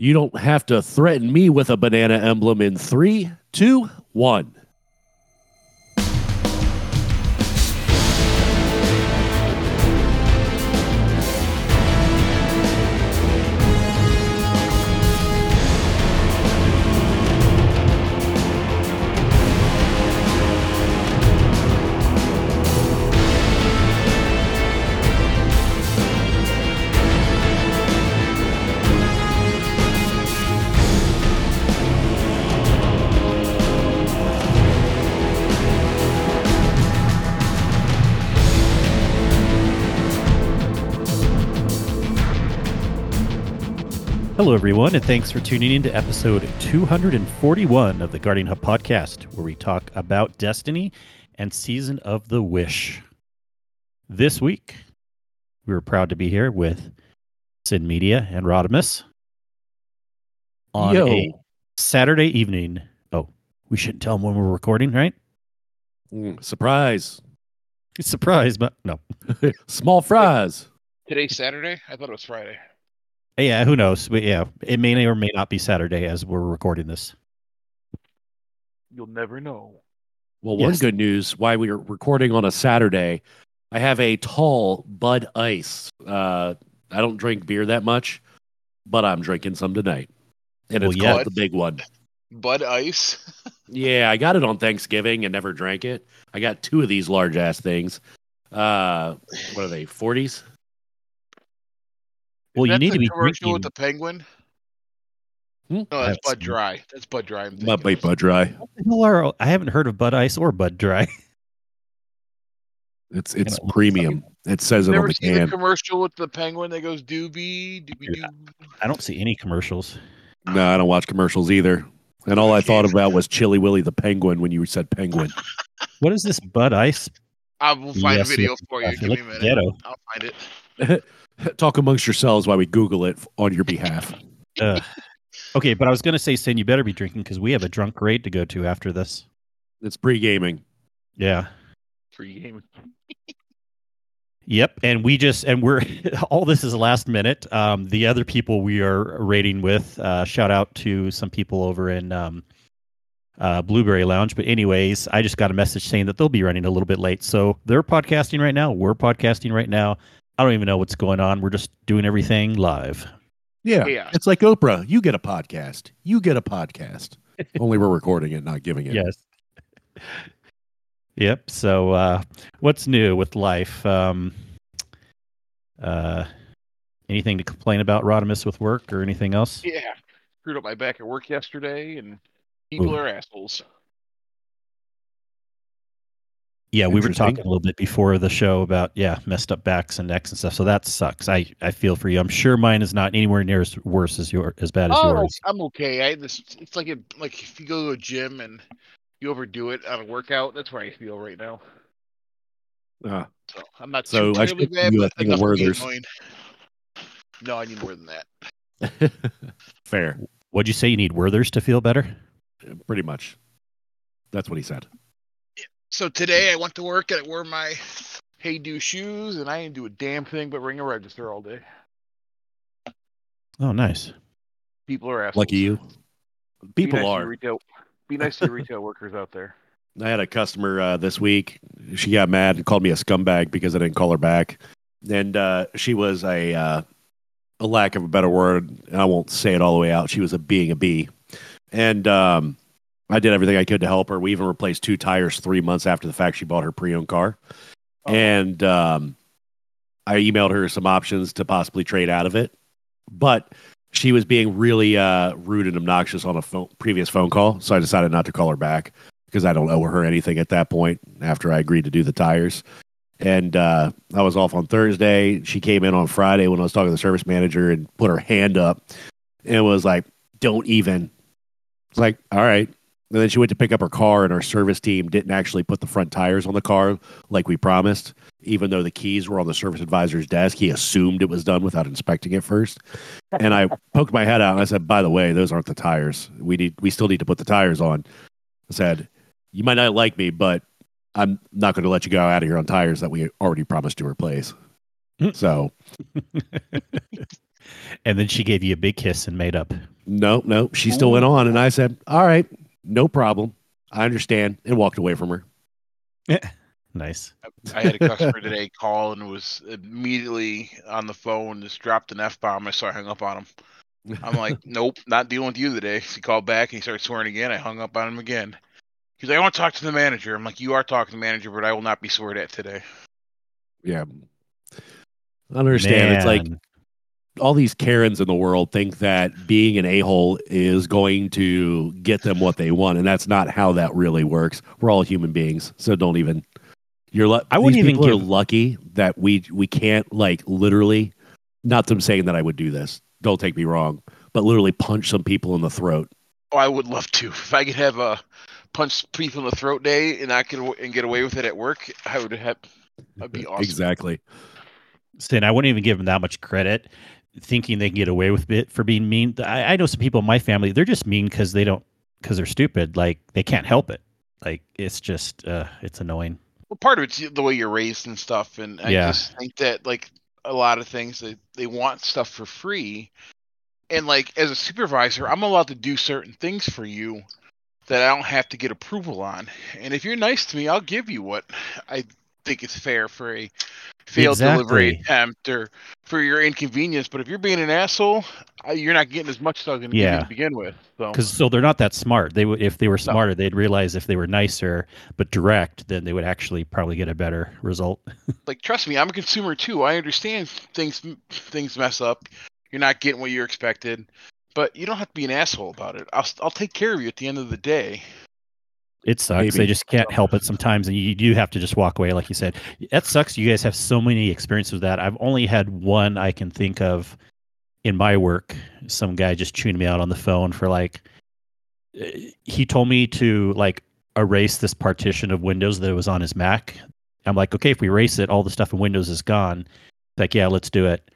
You don't have to threaten me with a banana emblem in three, two, one. Hello, everyone, and thanks for tuning in to episode 241 of the Guardian Hub podcast, where we talk about Destiny and Season of the Wish. This week, we were proud to be here with Cyn Media and Rodimus on Yo. a Saturday evening. Oh, we shouldn't tell them when we're recording, right? Mm, surprise. Surprise, but no. Small fries. Today's Saturday? I thought it was Friday. Yeah, who knows? But yeah, it may or may not be Saturday as we're recording this. You'll never know. Well, one Yes. good news why we are recording on a Saturday, I have a tall Bud Ice. Uh, I don't drink beer that much, but I'm drinking some tonight. And Well, it's yeah. called the big one. Bud Ice. Yeah, I got it on Thanksgiving and never drank it. I got two of these large ass things. Uh, what are they? 40s? Well, you That's need the to be commercial drinking. with the penguin. Hmm? No, that's That's- Bud Dry. That's Bud Dry. I'm My thinking bait of. Bud Dry. What the hell are- I haven't heard of Bud Ice or Bud Dry. It's it's know. premium. It says it on Never the seen the can. commercial with the penguin that goes doobie doobie doo. I don't see any commercials. No, I don't watch commercials either. And all I thought about was Chilly Willy the Penguin when you said penguin. What is this Bud Ice? I will find Yes, a video yes, for I you. feel Give me a like minute. ghetto. I'll find it. Talk amongst yourselves while we Google it on your behalf. Uh, okay, but I was going to say, Cyn, you better be drinking because we have a drunk raid to go to after this. It's pre gaming. Yeah. Pre gaming. Yep. And we just, and we're, all this is last minute. Um, the other people we are raiding with, uh, shout out to some people over in um, uh, Blueberry Lounge. But, anyways, I just got a message saying that they'll be running a little bit late. So they're podcasting right now. We're podcasting right now. I don't even know what's going on. We're just doing everything live. Yeah. Yeah. It's like Oprah. You get a podcast. You get a podcast. Only we're recording it, not giving it. Yes. Yep. So, uh, what's new with life? Um, uh, anything to complain about, Rodimus, with work or anything else? Yeah. Screwed up my back at work yesterday, and people Ooh. are assholes. Yeah, we were talking a little bit before the show about yeah, messed up backs and necks and stuff. So that sucks. I I feel for you. I'm sure mine is not anywhere near as worse as your as bad as Oh, yours. I'm okay. I this it's like a, like if you go to a gym and you overdo it on a workout. That's where I feel right now. Uh, So I'm not So too I terribly should bad, you a thing of enough to be Werther's. No, I need more than that. fair. What'd you say? You need Werthers to feel better? Pretty much. That's what he said. So today I went to work and I wore my Hey Dude shoes, and I didn't do a damn thing but ring a register all day. Oh, nice. People are assholes. Lucky you. Be People nice are. Retail, be nice to your retail workers out there. I had a customer uh, this week. She got mad and called me a scumbag because I didn't call her back, and uh, she was a uh, a lack of a better word, I won't say it all the way out. She was a being a bee, and um, I did everything I could to help her. We even replaced two tires three months after the fact she bought her pre-owned car, and um, I emailed her some options to possibly trade out of it, but she was being really uh, rude and obnoxious on a phone, previous phone call, so I decided not to call her back because I don't owe her anything at that point after I agreed to do the tires. And uh, I was off on Thursday. She came in on Friday when I was talking to the service manager and put her hand up and was like, don't even. It's like, all right. And then she went to pick up her car, and our service team didn't actually put the front tires on the car like we promised, even though the keys were on the service advisor's desk. He assumed it was done without inspecting it first. And I poked my head out and I said, by the way, those aren't the tires. We need, we still need to put the tires on. I said, you might not like me, but I'm not going to let you go out of here on tires that we already promised to replace. Mm. So and then she gave you a big kiss and made up. No, no. She still went on, and I said, "All right, no problem. I understand," and walked away from her. Eh, nice. I had a customer today call and was immediately on the phone, just dropped an F bomb. I saw I hung up on him. I'm like, nope, not dealing with you today. He called back and he started swearing again. I hung up on him again. He's like, I want to talk to the manager. I'm like, you are talking to the manager, but I will not be sworn at today. Yeah, I understand. It's like Man. All these Karens in the world think that being an a hole is going to get them what they want, and that's not how that really works. We're all human beings, so don't even. You're. Lu- I wouldn't even people are lucky that we we can't like literally. Not them saying that I would do this. Don't take me wrong, but literally punch some people in the throat. Oh, I would love to. If I could have a punch people in the throat day and I could and get away with it at work, I would have. That'd be awesome. Exactly. Cyn, I wouldn't even give him that much credit, thinking they can get away with it for being mean. I, I know some people in my family; they're just mean because they don't, because they're stupid. Like they can't help it. Like it's just, uh, it's annoying. Well, part of it's the way you're raised and stuff, and I Yeah. just think that like a lot of things they they want stuff for free, and like as a supervisor, I'm allowed to do certain things for you that I don't have to get approval on. And if you're nice to me, I'll give you what I think is fair for a failed delivery attempt or for your inconvenience. But if you're being an asshole, you're not getting as much as I was going to give you Yeah. to begin with. So Because so they're not that smart. They would, if they were smarter, they'd realize if they were nicer but direct, then they would actually probably get a better result. like trust me, I'm a consumer too. I understand things things mess up. You're not getting what you expected, but you don't have to be an asshole about it. I'll I'll take care of you at the end of the day. It sucks. Maybe. They just can't help it sometimes, and you do have to just walk away, like you said. That sucks. You guys have so many experiences with that. I've only had one I can think of in my work. Some guy just chewing me out on the phone for like. eh, He told me to like erase this partition of Windows that was on his Mac. I'm like, okay, if we erase it, all the stuff in Windows is gone. Like, yeah, let's do it.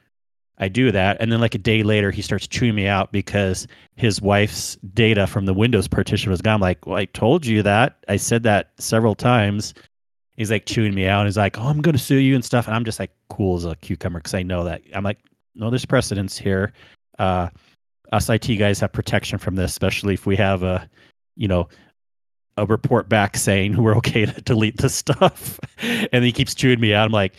I do that, and then like a day later, he starts chewing me out because his wife's data from the Windows partition was gone. I'm like, well, I told you that. I said that several times. He's like chewing me out. And he's like, oh, I'm going to sue you and stuff. And I'm just like cool as a cucumber because I know that. I'm like, no, there's precedence here. Uh, us IT guys have protection from this, especially if we have a, you know, a report back saying we're okay to delete this stuff. and he keeps chewing me out. I'm like,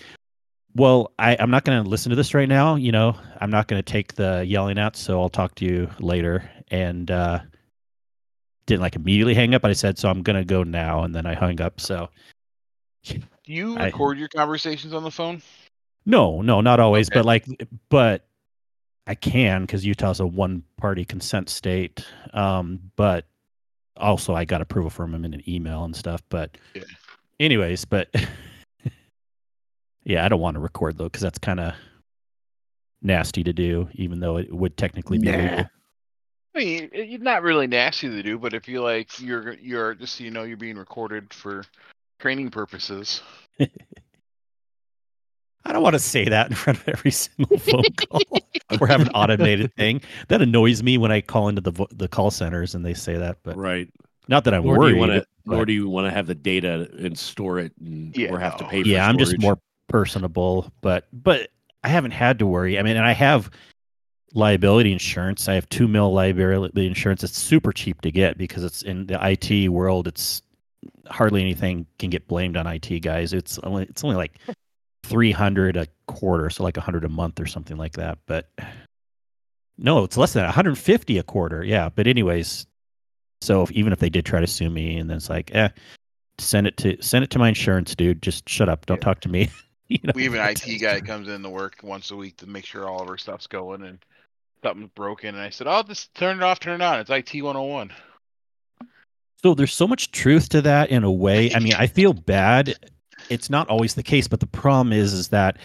well, I, I'm not going to listen to this right now. You know, I'm not going to take the yelling out, so I'll talk to you later. And uh, didn't like immediately hang up, but I said, so I'm going to go now. And then I hung up. So Do you I- record your conversations on the phone? no, no, not always, Okay. but like, but I can because Utah's a one party consent state. Um, but also I got approval from him in an email and stuff. But, Yeah. anyways, but yeah, I don't want to record though because that's kind of nasty to do, even though it would technically be Nah. legal. I mean, it- it's not really nasty to do, but if you like, you're you're just so you know you're being recorded for training purposes. I don't want to say that in front of every single phone call or have an automated thing. That annoys me when I call into the vo- the call centers and they say that. But Right. not that I'm Nor do worried. you want to. but- Nor do you want to have the data and store it, and, Yeah, or have to no. pay. for yeah, I'm just more personable. But but I haven't had to worry. I mean, and I have liability insurance. I have two mil liability insurance. It's super cheap to get because it's in the IT world. It's hardly anything can get blamed on IT guys. It's only it's only like three hundred a quarter, so like a hundred a month or something like that. But no, it's less than 150 a quarter. Yeah, but anyways, so if, even if they did try to sue me, and then it's like, eh, send it to send it to my insurance, dude. Just shut up. Don't Yeah. talk to me. You know? We have an IT guy that comes in to work once a week to make sure all of our stuff's going and something's broken. And I said, "Oh, just turn it off, turn it on. It's IT 101." So there's so much truth to that in a way. I mean, I feel bad. It's not always the case, but the problem is is that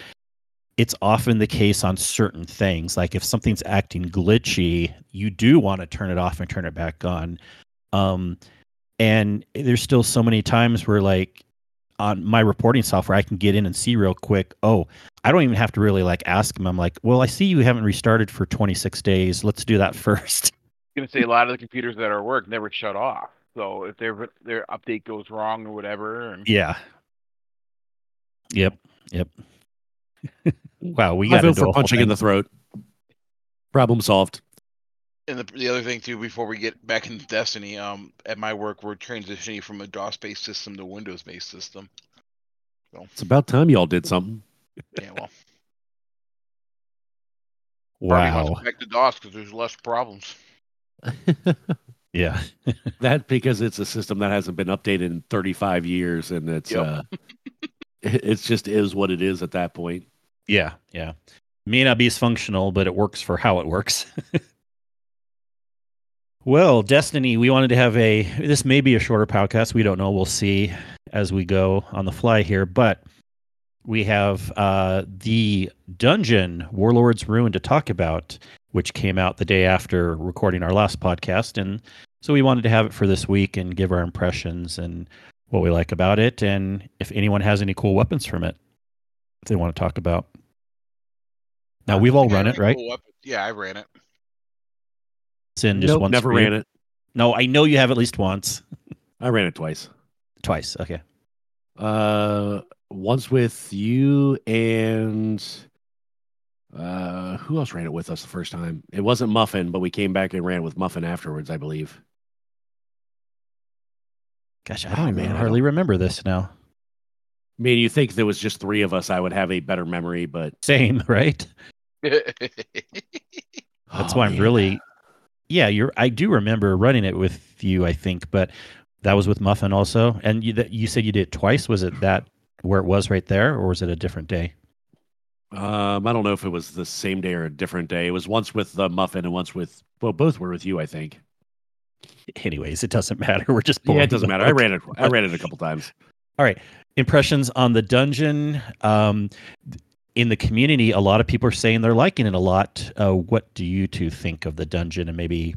it's often the case on certain things. Like if something's acting glitchy, you do want to turn it off and turn it back on. Um, and there's still so many times where like on my reporting software, I can get in and see real quick. Oh, I don't even have to really like ask them. I'm like, well, I see you haven't restarted for 26 days. Let's do that first. I'm gonna say a lot of the computers that are at work never shut off. So if their their update goes wrong or whatever, and Yeah. Yep. Yep. wow, we I got vote into a for whole punching in the throat. Problem solved. And the, the other thing too, before we get back into Destiny, um, at my work we're transitioning from a DOS-based system to Windows-based system. So. It's about time y'all did something. Yeah, well, probably Wow. wants back to DOS because there's less problems. Yeah. that because it's a system that hasn't been updated in 35 years, and it's Yep. uh, it- it's just is what it is at that point. Yeah. Yeah. May not be as functional, but it works for how it works. Well, Destiny, we wanted to have a this may be a shorter podcast. We don't know. We'll see as we go on the fly here, but we have uh the dungeon Warlord's Ruin to talk about, which came out the day after recording our last podcast. And so we wanted to have it for this week and give our impressions and what we like about it and if anyone has any cool weapons from it that they want to talk about. Now we've all Yeah, run it, right? cool. Yeah, I ran it. Cyn just Nope, once. never ran it. No, I know you have at least once. I ran it twice. Twice. Okay. Uh, once with you and uh, who else ran it with us the first time? It wasn't Muffin, but we came back and ran with Muffin afterwards, I believe. Gosh, I Oh, don't even man, I hardly remember this now. I mean, you think there was just three of us, I would have a better memory, but Same, right? That's Oh, why I'm man. really Yeah, you're I do remember running it with you, I think, but that was with Muffin also. And you that you said you did it twice. Was it that where it was right there or was it a different day? Um, I don't know if it was the same day or a different day. It was once with the Muffin and once with well, both were with you, I think. Anyways, it doesn't matter. We're just Yeah, it doesn't matter. I ran it. I ran it a couple times. All right, impressions on the dungeon um in the community a lot of people are saying they're liking it a lot uh, what do you two think of the dungeon and maybe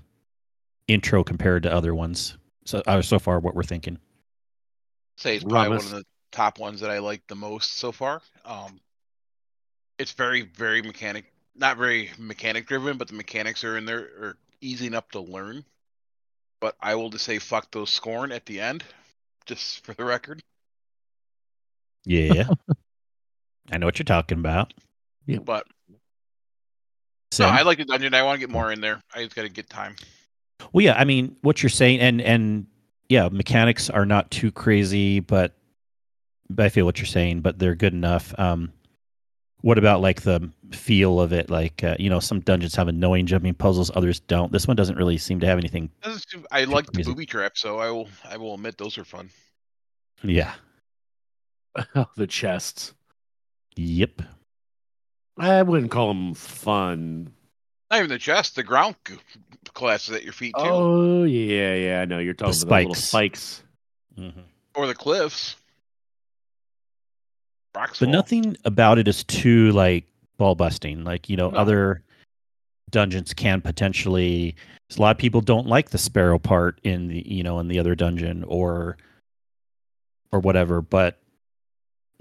intro compared to other ones so uh, so far what we're thinking say it's probably one of the top ones that I like the most so far. Um, it's very, very mechanic, not very mechanic driven, but the mechanics are in there are easy enough to learn. But I will just say fuck those scorn at the end, just for the record. yeah i know what you're talking about Yeah. But so no, I like the dungeon. I want to get more in there. I just got to get time. well yeah i mean what you're saying and and yeah mechanics are not too crazy but, but i feel what you're saying but they're good enough um what about like the feel of it like uh, you know some dungeons have annoying jumping puzzles others don't this one doesn't really seem to have anything I like the crazy. booby trap, so I will. I will admit those are fun. yeah the chests. Yep. I wouldn't call them fun. Not even the chest, the ground g- classes at your feet too, Oh yeah, yeah. I know you're talking The about the little spikes. spikes. Mm-hmm. or the cliffs. Rocks But fall. nothing about it is too like ball busting. Like you know, No. other dungeons can potentially. A lot of people don't like the sparrow part in the you know in the other dungeon or or whatever. But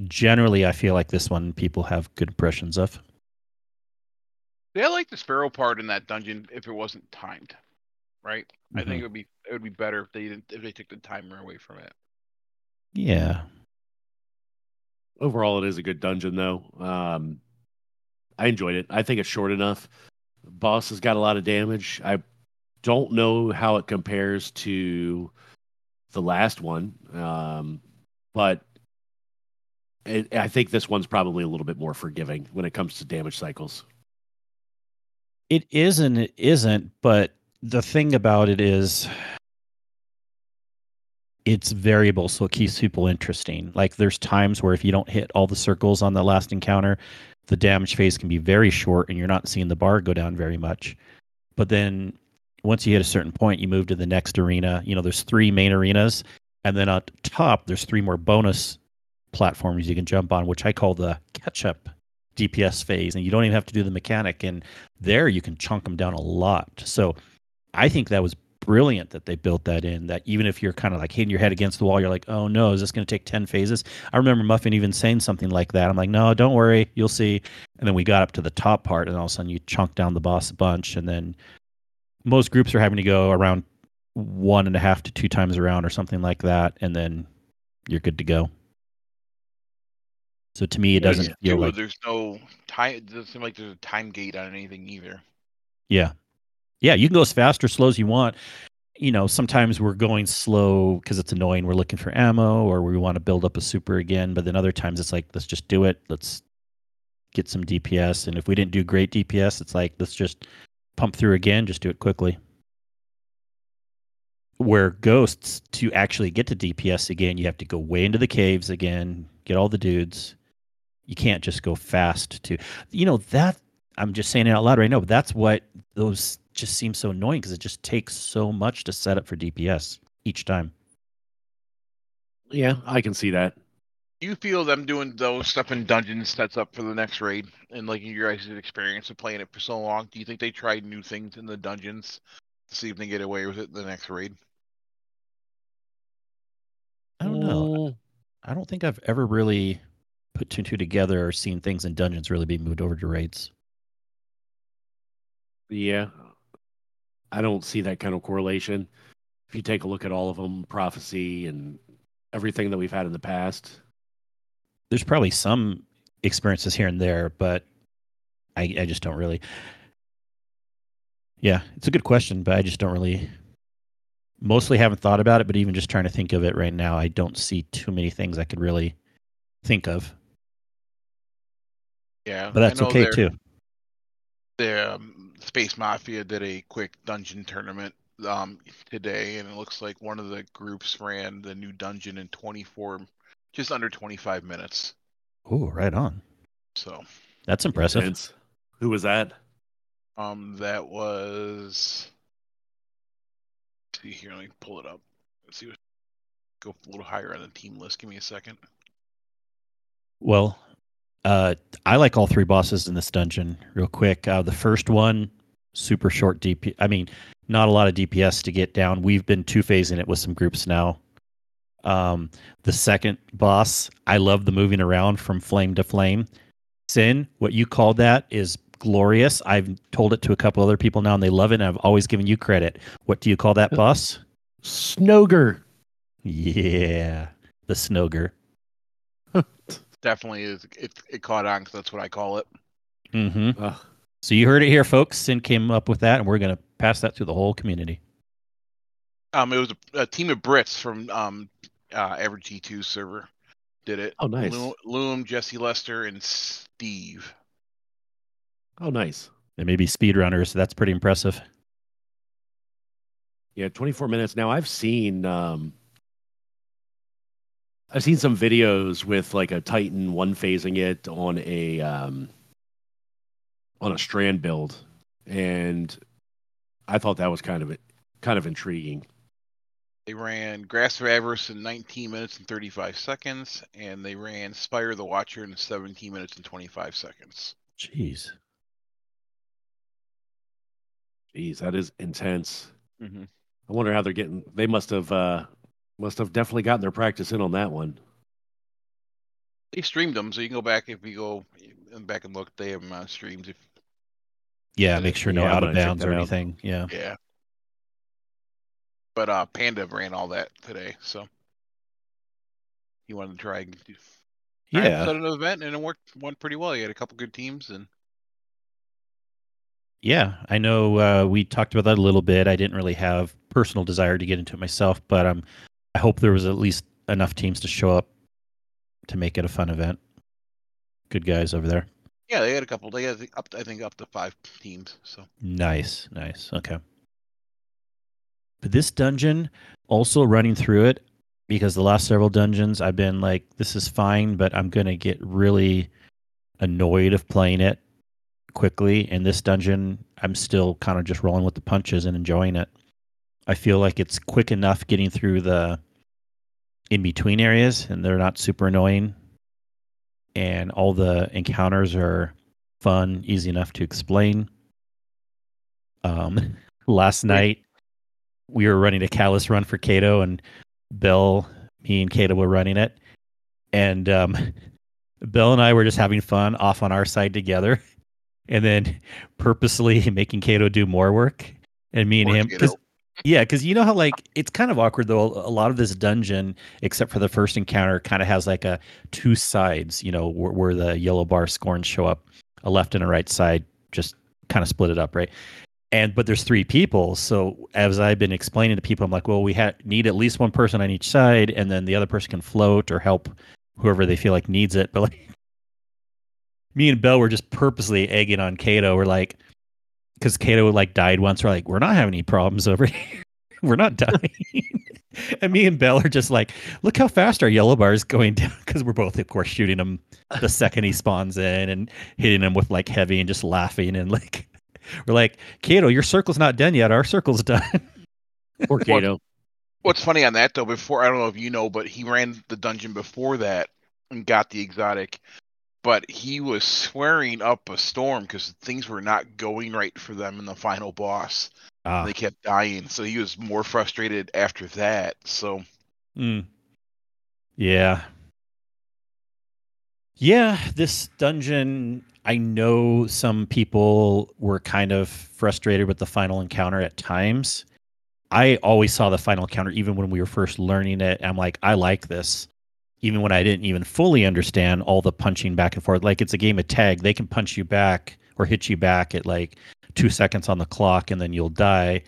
generally, I feel like this one people have good impressions of. Yeah, I like the sparrow part in that dungeon if it wasn't timed, right? I Mhm. think it would be it would be better if they didn't if they took the timer away from it. Yeah. Overall, it is a good dungeon, though. Um, I enjoyed it. I think it's short enough. Boss has got a lot of damage. I don't know how it compares to the last one, um, but it, I think this one's probably a little bit more forgiving when it comes to damage cycles. It is and it isn't, but the thing about it is it's variable, so it keeps people interesting. Like there's times where if you don't hit all the circles on the last encounter, the damage phase can be very short and you're not seeing the bar go down very much. But then once you hit a certain point, you move to the next arena. You know, there's three main arenas, and then at top there's three more bonus platforms you can jump on, which I call the catch up DPS phase, and you don't even have to do the mechanic. And there you can chunk them down a lot. So I think that was brilliant that they built that in. That even if you're kind of like hitting your head against the wall, you're like, oh no, is this going to take 10 phases? I remember Muffin even saying something like that. I'm like, no, don't worry, you'll see. And then we got up to the top part, and all of a sudden you chunk down the boss a bunch. And then most groups are having to go around one and a half to two times around or something like that. And then you're good to go. So to me, it doesn't there's feel like there's no time. It doesn't seem like there's a time gate on anything either. Yeah. Yeah, you can go as fast or slow as you want. You know, sometimes we're going slow because it's annoying. We're looking for ammo or we want to build up a super again. But then other times it's like, let's just do it. Let's get some DPS. And if we didn't do great DPS, it's like, let's just pump through again, just do it quickly. Where ghosts, to actually get to DPS again, you have to go way into the caves again, get all the dudes. You can't just go fast to, you know, that I'm just saying it out loud right now, but that's what those just seem so annoying because it just takes so much to set up for DPS each time. Yeah, I can see that. You feel them doing those stuff in dungeons sets up for the next raid? And like your guys' experience of playing it for so long, do you think they tried new things in the dungeons to see if they get away with it in the next raid? I don't know. Mm, I don't think I've ever really put two and two together or seen things in dungeons really be moved over to raids. Yeah, I don't see that kind of correlation. If you take a look at all of them, prophecy and everything that we've had in the past, There's probably some experiences here and there, but I, I just don't really. Yeah, it's a good question, but I just don't really. Mostly haven't thought about it, but even just trying to think of it right now, I don't see too many things I could really think of. Yeah, But that's okay they're- too. the um, Space Mafia did a quick dungeon tournament um, today, and it looks like one of the groups ran the new dungeon in 24, just under 25 minutes. Oh, right on. So That's impressive. Vince, who was that? um, that was. See here, let me pull it up. Let's see. What, go a little higher on the team list. Give me a second. Well, uh, I like all three bosses in this dungeon. Real quick, uh, the first one, super short DP. I mean, not a lot of DPS to get down. We've been two phasing it with some groups now. Um, the second boss, I love the moving around from flame to flame. Cyn, what you called that is glorious. I've told it to a couple other people now, and they love it. And I've always given you credit. What do you call that boss? Snoger. Yeah, the Snoger. Definitely is. It, it caught on because that's what I call it. Mm-hmm. Ugh. So you heard it here, folks. Cyn came up with that, and we're going to pass that to the whole community. Um, it was a, a team of Brits from um, uh, Average G2 server did it. Oh, nice. Loom, Loom, Jesse Lester, and Steve. Oh, nice. They may be speedrunners. So that's pretty impressive. Yeah, 24 minutes. Now I've seen um I've seen some videos with like a Titan one phasing it on a um on a strand build and I thought that was kind of kind of intriguing. They ran Grasp of Avarice in 19 minutes and 35 seconds, and they ran Spire the Watcher in 17 minutes and 25 seconds. Jeez. Jeez, that is intense. Mm-hmm. I wonder how they're getting they must have uh must have definitely gotten their practice in on that one. They streamed them, so you can go back if you go back and look. They have them on streams. If Yeah, make sure no Yeah, out of bounds that or out. anything. Yeah. yeah, but uh, Panda ran all that today, so he wanted to try and do, Yeah. set an event, and it worked went pretty well. He had a couple good teams, and Yeah. I know uh, we talked about that a little bit. I didn't really have personal desire to get into it myself, but um, I hope there was at least enough teams to show up to make it a fun event. Good guys over there. yeah, they had a couple. They had up, I think, up to five teams. So Nice, nice. Okay. But this dungeon, also running through it, because the last several dungeons I've been like, this is fine, but I'm gonna get really annoyed of playing it quickly. And this dungeon, I'm still kind of just rolling with the punches and enjoying it. I feel like it's quick enough getting through the in between areas, and they're not super annoying. And all the encounters are fun, easy enough to explain. Um, last night we were running a callus run for Cato and Bill, me, and Cato were running it, and um, Bill and I were just having fun off on our side together, and then purposely making Cato do more work, and me and Poor him, yeah, because you know how like it's kind of awkward though. A lot of this dungeon, except for the first encounter, kind of has like a two sides. You know, where, where the yellow bar scorns show up, a left and a right side, just kind of split it up, right? and but there's three people. So as I've been explaining to people, I'm like, well, we ha- need at least one person on each side, and then the other person can float or help whoever they feel like needs it. But like, me and Bill were just purposely egging on Kato. We're like, because Kato like died once. We're like, we're not having any problems over here. we're not dying. and me and Bell are just like, look how fast our yellow bar is going down because we're both, of course, shooting him the second he spawns in and hitting him with like heavy and just laughing and like we're like, Kato, your circle's not done yet. Our circle's done. Poor Kato. What's funny on that though, before I don't know if you know, but he ran the dungeon before that and got the exotic, but he was swearing up a storm because things were not going right for them in the final boss. Ah, They kept dying, so he was more frustrated after that. So mm. Yeah. Yeah, this dungeon, I know some people were kind of frustrated with the final encounter at times. I always saw the final encounter, even when we were first learning it. I'm like, I like this. Even when I didn't even fully understand all the punching back and forth. Like it's a game of tag. They can punch you back or hit you back at like two seconds on the clock and then you'll die.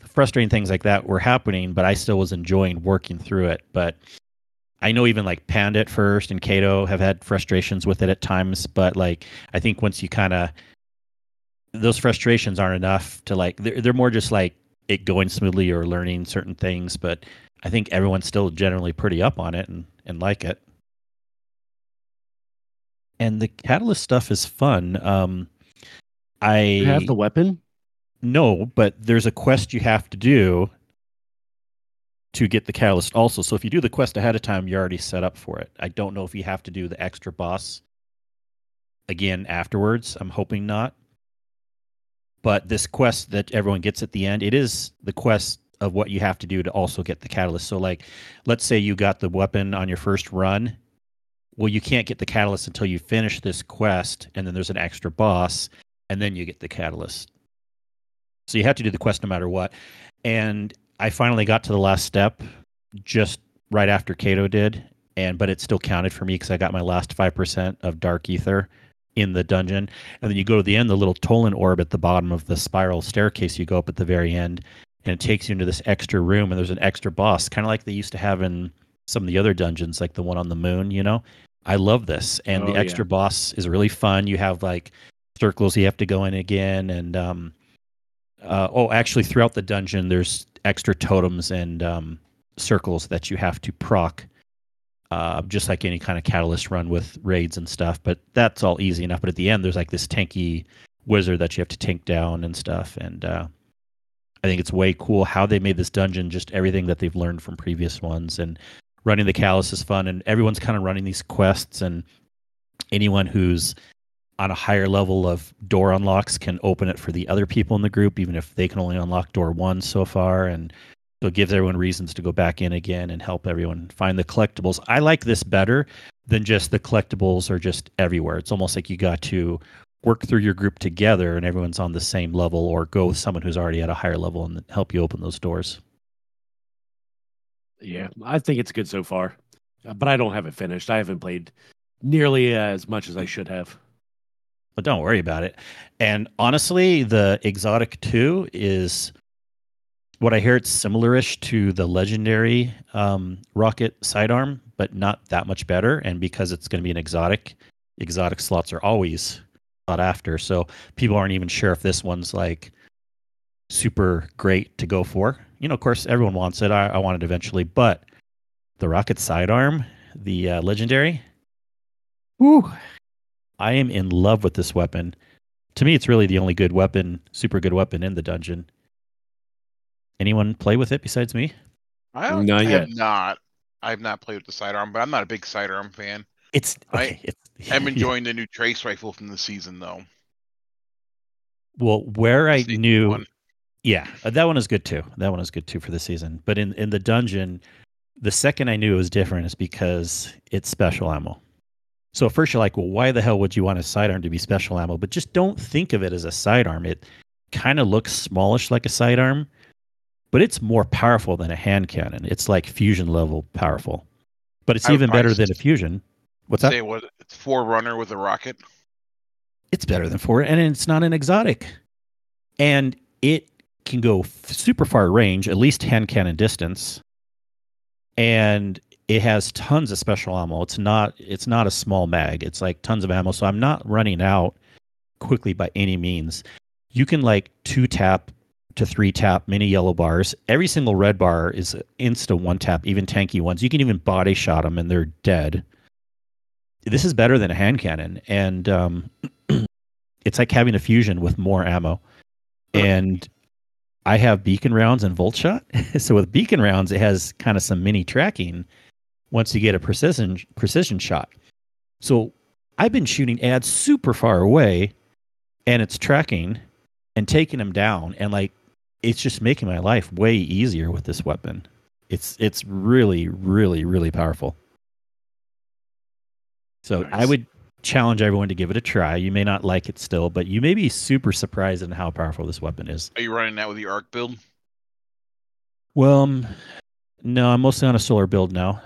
Frustrating things like that were happening, but I still was enjoying working through it. But I know even like Panda at first and Kato have had frustrations with it at times, but like I think once you kind of those frustrations aren't enough to like they're, they're more just like it going smoothly or learning certain things, but I think everyone's still generally pretty up on it and, and like it. And the catalyst stuff is fun. Um I You have the weapon? no, but there's a quest you have to do to get the catalyst also. So if you do the quest ahead of time, you're already set up for it. I don't know if you have to do the extra boss again afterwards. I'm hoping not. But this quest that everyone gets at the end, it is the quest of what you have to do to also get the catalyst. So like let's say you got the weapon on your first run. Well, you can't get the catalyst until you finish this quest and then there's an extra boss and then you get the catalyst. So you have to do the quest no matter what. And I finally got to the last step just right after Kato did, and but it still counted for me because I got my last five percent of Dark Ether in the dungeon. And then you go to the end, the little Tolan orb at the bottom of the spiral staircase you go up at the very end, and it takes you into this extra room, and there's an extra boss, kind of like they used to have in some of the other dungeons, like the one on the moon. You know, I love this, and Oh, the yeah. extra boss is really fun. You have like circles you have to go in again, and um, uh, oh, actually, throughout the dungeon, there's extra totems and um, circles that you have to proc, uh, just like any kind of catalyst run with raids and stuff. But that's all easy enough. But at the end, there's like this tanky wizard that you have to tank down and stuff. And uh, I think it's way cool how they made this dungeon, just everything that they've learned from previous ones. And running the callus is fun, and everyone's kind of running these quests. And anyone who's on a higher level of door unlocks can open it for the other people in the group, even if they can only unlock door one so far. And so it gives everyone reasons to go back in again and help everyone find the collectibles. I like this better than just the collectibles are just everywhere. It's almost like you got to work through your group together and everyone's on the same level or go with someone who's already at a higher level and help you open those doors. Yeah, I think it's good so far, Uh, but I don't have it finished. I haven't played nearly as much as I should have. But don't worry about it. And honestly, the Exotic 2 is what I hear it's similar-ish to the legendary um, rocket sidearm, but not that much better. And because it's going to be an exotic, exotic slots are always sought after. So people aren't even sure if this one's like super great to go for. You know, of course, everyone wants it. I, I want it eventually, but the rocket sidearm, the uh, legendary, whew, I am in love with this weapon. To me, it's really the only good weapon, super good weapon in the dungeon. Anyone play with it besides me? I don't, Not I yet. have not. I have not played with the sidearm, but I'm not a big sidearm fan. It's I- it's, I'm enjoying the new trace rifle from the season though. well, where I Season knew, one. yeah, uh, that one is good too. That one is good too for the season. But in in the dungeon, the second I knew it was different is because it's special ammo. So at first you're like, well, why the hell would you want a sidearm to be special ammo? But just don't think of it as a sidearm. It kind of looks smallish like a sidearm, but it's more powerful than a hand cannon. It's like fusion level powerful. But it's even better than a fusion. What's that? Say what? It's Forerunner with a rocket. It's better than four, and it's not an exotic. and it can go f- super far range, at least hand cannon distance, and it has tons of special ammo. It's not it's not a small mag. It's like tons of ammo. So I'm not running out quickly by any means. You can like two tap to three tap mini yellow bars. Every single red bar is insta one tap, even tanky ones. You can even body shot them and they're dead. This is better than a hand cannon, and um, it's like having a fusion with more ammo. And I have beacon rounds and volt shot. so with beacon rounds, it has kind of some mini tracking once you get a precision precision shot. So I've been shooting ads super far away, and it's tracking and taking them down, and like it's just making my life way easier with this weapon. It's it's really really really powerful. So Nice. I would challenge everyone to give it a try. You may not like it still, but you may be super surprised in how powerful this weapon is. Are you running that with your arc build? Well, um, no, I'm mostly on a solar build now,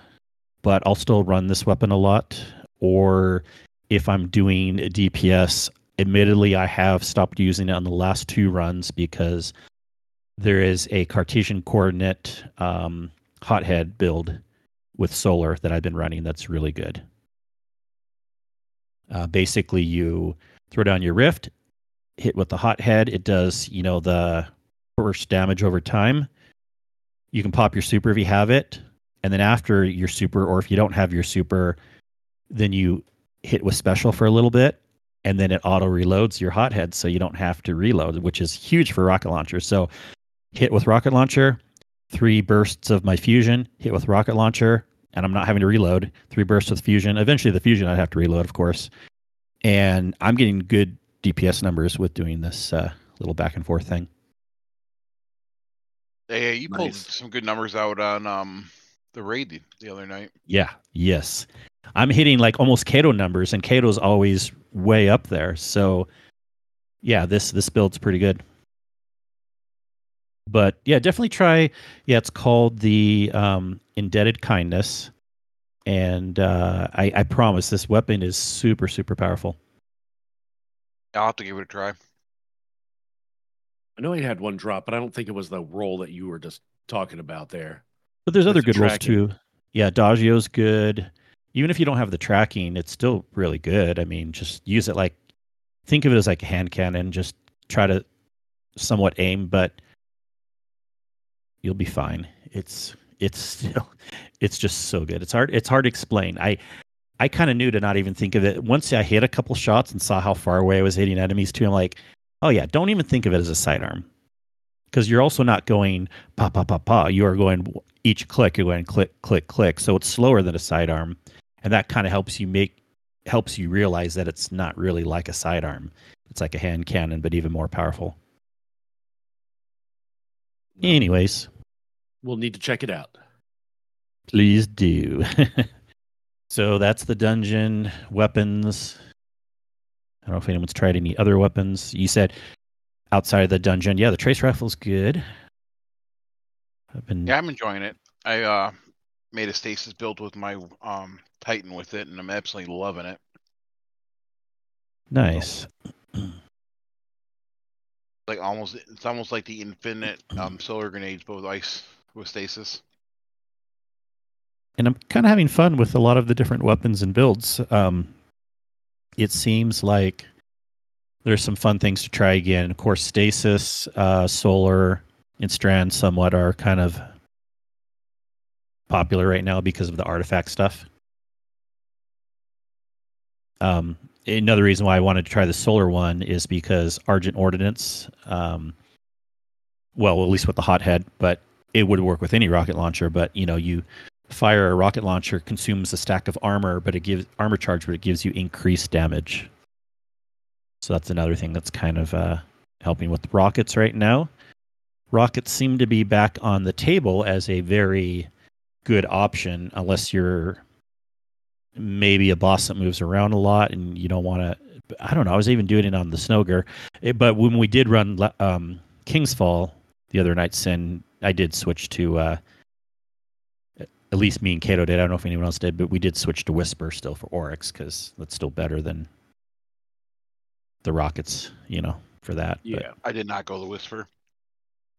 but I'll still run this weapon a lot. Or if I'm doing a DPS, admittedly, I have stopped using it on the last two runs because there is a Cartesian coordinate um, hothead build with solar that I've been running that's really good. Uh, basically, you throw down your rift, hit with the hothead. It does, you know, the burst damage over time. You can pop your super if you have it. And then after your super or if you don't have your super then you hit with special for a little bit and then it auto reloads your hothead so you don't have to reload which is huge for rocket launcher. So hit with rocket launcher three bursts of my fusion hit with rocket launcher and i'm not having to reload three bursts with fusion eventually the fusion i'd have to reload of course and i'm getting good dps numbers with doing this uh, little back and forth thing Hey, you pulled some good numbers out on um the raid the, the other night. Yeah. Yes. I'm hitting like almost Kato numbers, and Kato's always way up there. So, yeah, this this build's pretty good. But yeah, definitely try. Yeah, it's called the um, Indebted Kindness, and uh, I, I promise this weapon is super super powerful. I'll have to give it a try. I know he had one drop, but I don't think it was the roll that you were just talking about there. But there's With other the good rolls too. Yeah, Dagio's good. Even if you don't have the tracking, it's still really good. I mean, just use it like think of it as like a hand cannon. Just try to somewhat aim, but you'll be fine. It's it's still it's just so good. It's hard it's hard to explain. I I kind of knew to not even think of it. Once I hit a couple shots and saw how far away I was hitting enemies too, I'm like, oh yeah, don't even think of it as a sidearm. Because you're also not going pa pa pa pa. You are going each click, you're going click, click, click. So it's slower than a sidearm. And that kind of helps you make helps you realize that it's not really like a sidearm. It's like a hand cannon, but even more powerful. Anyways, We'll need to check it out. please do. so that's the dungeon weapons. I don't know if anyone's tried any other weapons. You said outside of the dungeon, yeah, the trace rifle's good. I've been Yeah, I'm enjoying it. I uh made a stasis build with my um Titan with it, and I'm absolutely loving it. nice. Like almost, it's almost like the infinite um solar grenades, but with ice with stasis. and I'm kind of having fun with a lot of the different weapons and builds. Um, it seems like there's some fun things to try again. Of course, stasis, uh, solar, and strand somewhat are kind of popular right now because of the artifact stuff. Um, another reason why I wanted to try the solar one is because Argent Ordnance. um, well, at least with the hothead, but it would work with any rocket launcher. But you know, you fire a rocket launcher consumes a stack of armor, but it gives armor charge, but it gives you increased damage. So that's another thing that's kind of uh, helping with rockets right now. Rockets seem to be back on the table as a very good option, unless you're maybe a boss that moves around a lot and you don't want to. I don't know. I was even doing it on the Snogger, It- but when we did run um, King's Fall the other night, Cyn, I did switch to. Uh, at least me and Kato did. I don't know if anyone else did, but we did switch to Whisper still for Oryx because that's still better than the Rockets, you know, for that. but- Yeah. I did not go the Whisper.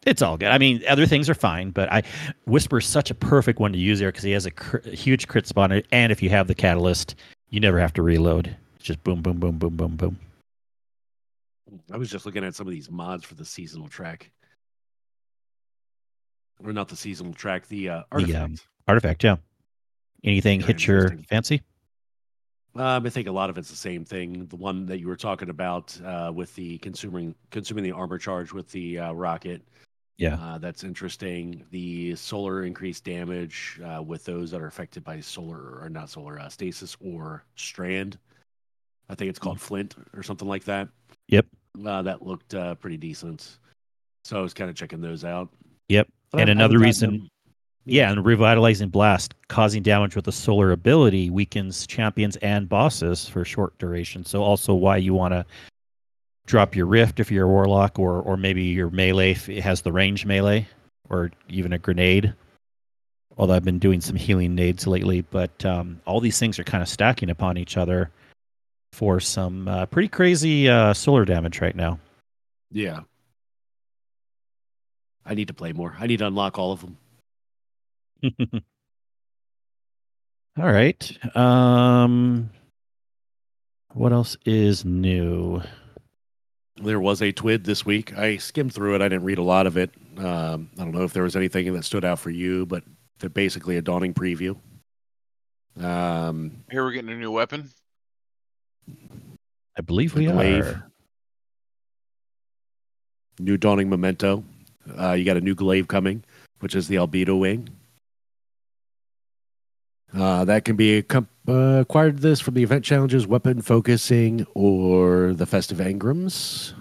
it's all good. I mean, other things are fine, but I Whisper is such a perfect one to use there because he has a, cr- a huge crit spawner, and if you have the catalyst, you never have to reload. It's just boom, boom, boom, boom, boom, boom. I was just looking at some of these mods for the seasonal track. Or not the seasonal track, the uh, The, um, artifact. Artifact, yeah. Anything Very hit your fancy? Um, I think a lot of it's the same thing. The one that you were talking about uh, with the consuming consuming the armor charge with the uh, rocket. Yeah. Uh, that's interesting. The solar increased damage uh, with those that are affected by solar or not solar uh, stasis or strand. I think it's called Flint or something like that. Yep. Uh, that looked uh, pretty decent. So I was kind of checking those out. Yep. But And I- I another reason- Yeah, and revitalizing blast, causing damage with a solar ability, weakens champions and bosses for short duration. So also why you want to drop your rift if you're a warlock, or or maybe your melee if it has the range melee, or even a grenade. Although I've been doing some healing nades lately, but um, all these things are kind of stacking upon each other for some uh, pretty crazy uh, solar damage right now. Yeah. I need to play more. I need to unlock all of them. All right. Um, what else is new? There was a TWID this week. I skimmed through it. I didn't read a lot of it. Um, I don't know if there was anything that stood out for you, but they're basically a dawning preview. Um, Here we're getting a new weapon. I believe we glaive. are. new dawning memento. Uh, you got a new glaive coming, which is the albedo wing. Uh, that can be accom- uh, acquired this from the event challenges, weapon focusing, or the festive engrams.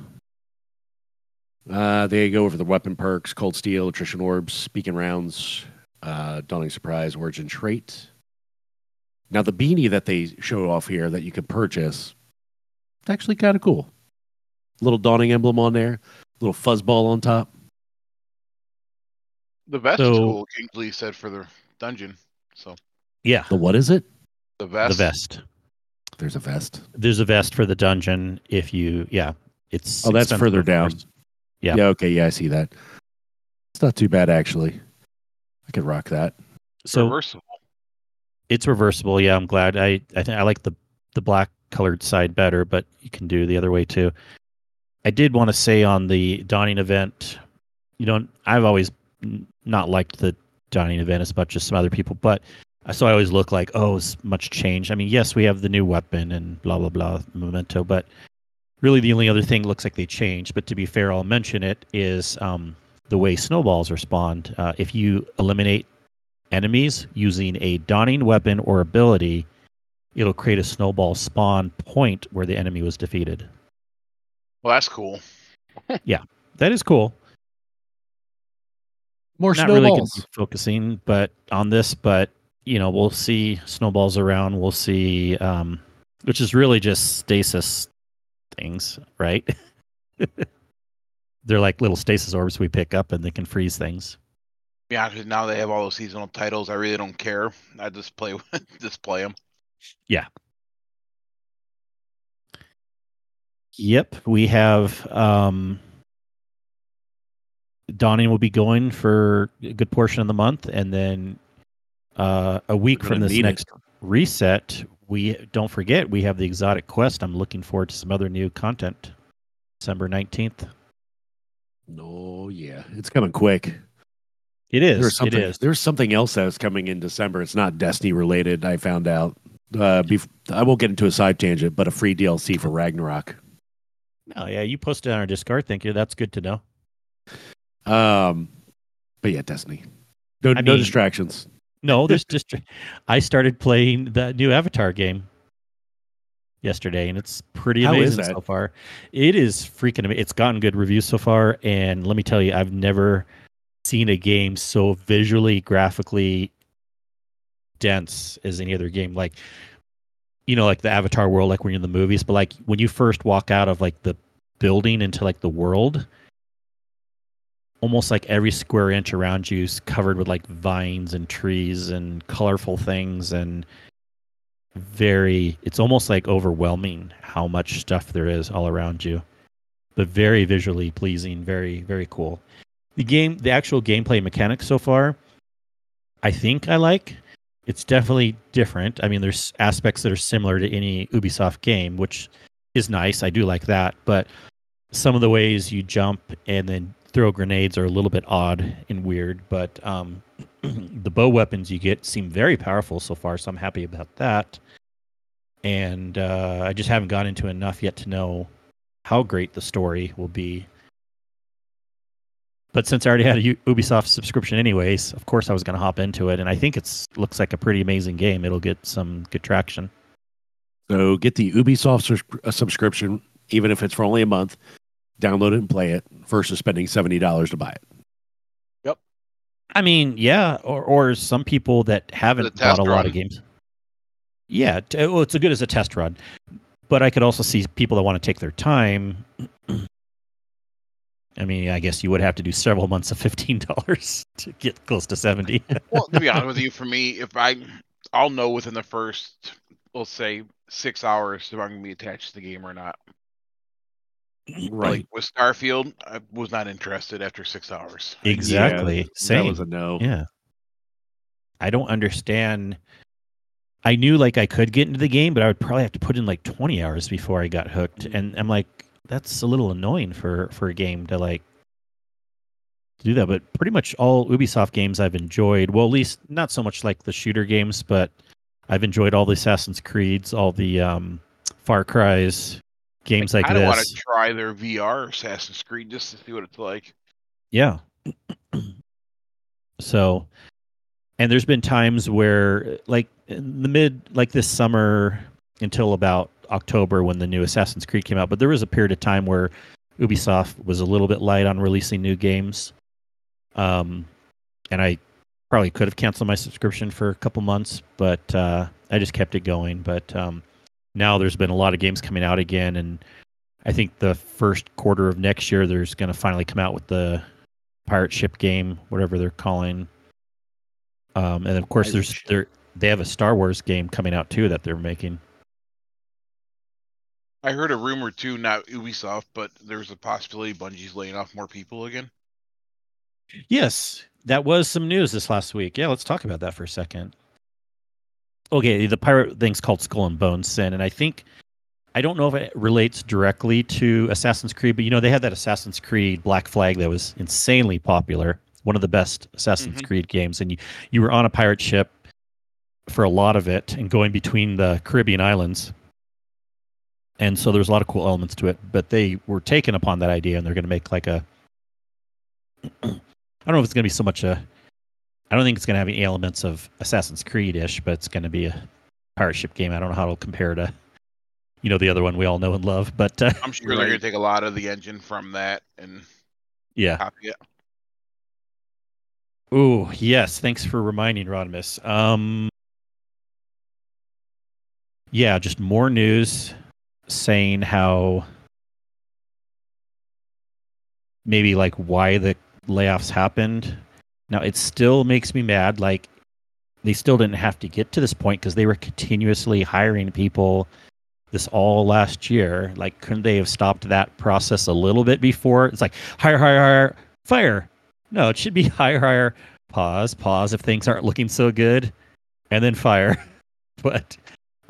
Uh, they go over the weapon perks, cold steel, attrition orbs, speaking rounds, uh, dawning surprise, origin trait. Now the beanie that they show off here that you can purchase, it's actually kind of cool. Little dawning emblem on there, little fuzzball on top. The vest So- is cool. Kingsley said for the dungeon. So Yeah, The what is it? the vest. the vest. There's a vest. There's a vest for the dungeon. If you, yeah, it's Oh, that's further down. course. Yeah. Yeah. Okay. Yeah, I see that. It's not too bad actually. I could rock that. So reversible. it's reversible. Yeah, I'm glad. I I think I like the the black colored side better, but you can do the other way too. I did want to say on the Dawning event, you know, I've always n- not liked the Dawning event as much as some other people, but so I always look like, oh, it's much change. I mean, yes, we have the new weapon and blah blah blah memento, but really the only other thing looks like they changed. But to be fair, I'll mention it is um, the way snowballs are spawned. Uh, if you eliminate enemies using a dawning weapon or ability, it'll create a snowball spawn point where the enemy was defeated. Well, that's cool. Yeah, that is cool. More Not snowballs. be focusing, but on this, but you know, we'll see snowballs around. We'll see, um, which is really just stasis things, right? They're like little stasis orbs we pick up, and they can freeze things. Yeah, 'cause now they have all those seasonal titles. I really don't care. I just play just play them. Yeah. Yep, we have um Dawning will be going for a good portion of the month and then uh a week from this need it. next reset, we don't forget we have the exotic quest. I'm looking forward to some other new content. December 19th. No, yeah, it's coming quick. It is. There's something. is. There's something else that's coming in December. It's not Destiny related. I found out. Uh, bef- I won't get into a side tangent, but a free DLC for Ragnarok. Oh yeah, you posted on our Discord. Thank you. That's good to know. Um, but yeah, Destiny. No, I no mean- distractions. No, there's just I started playing the new Avatar game yesterday, and it's pretty amazing so far. It is freaking amazing. It's gotten good reviews so far, and let me tell you, I've never seen a game so visually, graphically dense as any other game. Like, you know, like the Avatar world, like when you're in the movies, but like when you first walk out of like the building into like the world, almost like every square inch around you is covered with like vines and trees and colorful things and very it's almost like overwhelming how much stuff there is all around you but very visually pleasing, very very cool. The game, the actual gameplay mechanics so far, I think I like. It's definitely different. I mean, there's aspects that are similar to any Ubisoft game, which is nice. I do like that, but some of the ways you jump and then throw grenades are a little bit odd and weird. But um, the bow weapons you get seem very powerful so far, so I'm happy about that. And uh, I just haven't gone into enough yet to know how great the story will be. But since I already had a U- Ubisoft subscription, anyways, of course I was going to hop into it, and I think it looks like a pretty amazing game. It'll get some good traction. So get the Ubisoft uh, subscription, even if it's for only a month. Download it and play it versus spending seventy dollars to buy it. Yep. I mean, yeah, or or some people that haven't The bought test a lot of games. Yeah, t- well, it's as good as a test run, but I could also see people that want to take their time. I mean, I guess you would have to do several months of fifteen dollars to get close to seventy. Well, to be honest with you, for me, if I, I'll know within the first, let's say, six hours if I'm gonna be attached to the game or not. Like with Starfield, I was not interested after six hours. exactly. Yeah, Same. That was a no. Yeah. I don't understand. I knew like I could get into the game, but I would probably have to put in like 20 hours before I got hooked. And I'm like, that's a little annoying for for a game to like do that. But pretty much all Ubisoft games I've enjoyed. Well, at least not so much like the shooter games, but I've enjoyed all the Assassin's Creeds, all the um, Far Cries, games like this. I want to try their VR Assassin's Creed just to see what it's like. Yeah. so, and there's been times where, like, in the mid, like this summer until about October when the new Assassin's Creed came out, but there was a period of time where Ubisoft was a little bit light on releasing new games. Um, and I probably could have canceled my subscription for a couple months, but uh, I just kept it going. But um, now there's been a lot of games coming out again, and I think the first quarter of next year there's going to finally come out with the pirate ship game, whatever they're calling. Um, and of course, there's ship. there they have a Star Wars game coming out too that they're making. I heard a rumor too, not Ubisoft, but there's a possibility Bungie's laying off more people again. Yes, that was some news this last week. Yeah, let's talk about that for a second. Okay, the pirate thing's called Skull and Bones Sin, and I think I don't know if it relates directly to Assassin's Creed, but you know they had that Assassin's Creed Black Flag that was insanely popular, one of the best Assassin's Mhm. Creed games, and you you were on a pirate ship for a lot of it and going between the Caribbean islands. And so there's a lot of cool elements to it, but they were taken upon that idea and they're going to make like a I don't know if it's going to be so much a. I don't think it's going to have any elements of Assassin's Creed ish, but it's going to be a pirate ship game. I don't know how it'll compare to, you know, the other one we all know and love. But uh, I'm sure they're going to take a lot of the engine from that and yeah. copy it. Ooh, yes. Thanks for reminding Rodimus. Um, yeah, just more news saying how maybe like why the layoffs happened. Now it still makes me mad. Like they still didn't have to get to this point because they were continuously hiring people this all last year. Like, couldn't they have stopped that process a little bit before? It's like hire, hire, hire, fire. No, it should be hire, hire, pause, pause if things aren't looking so good, and then fire. But,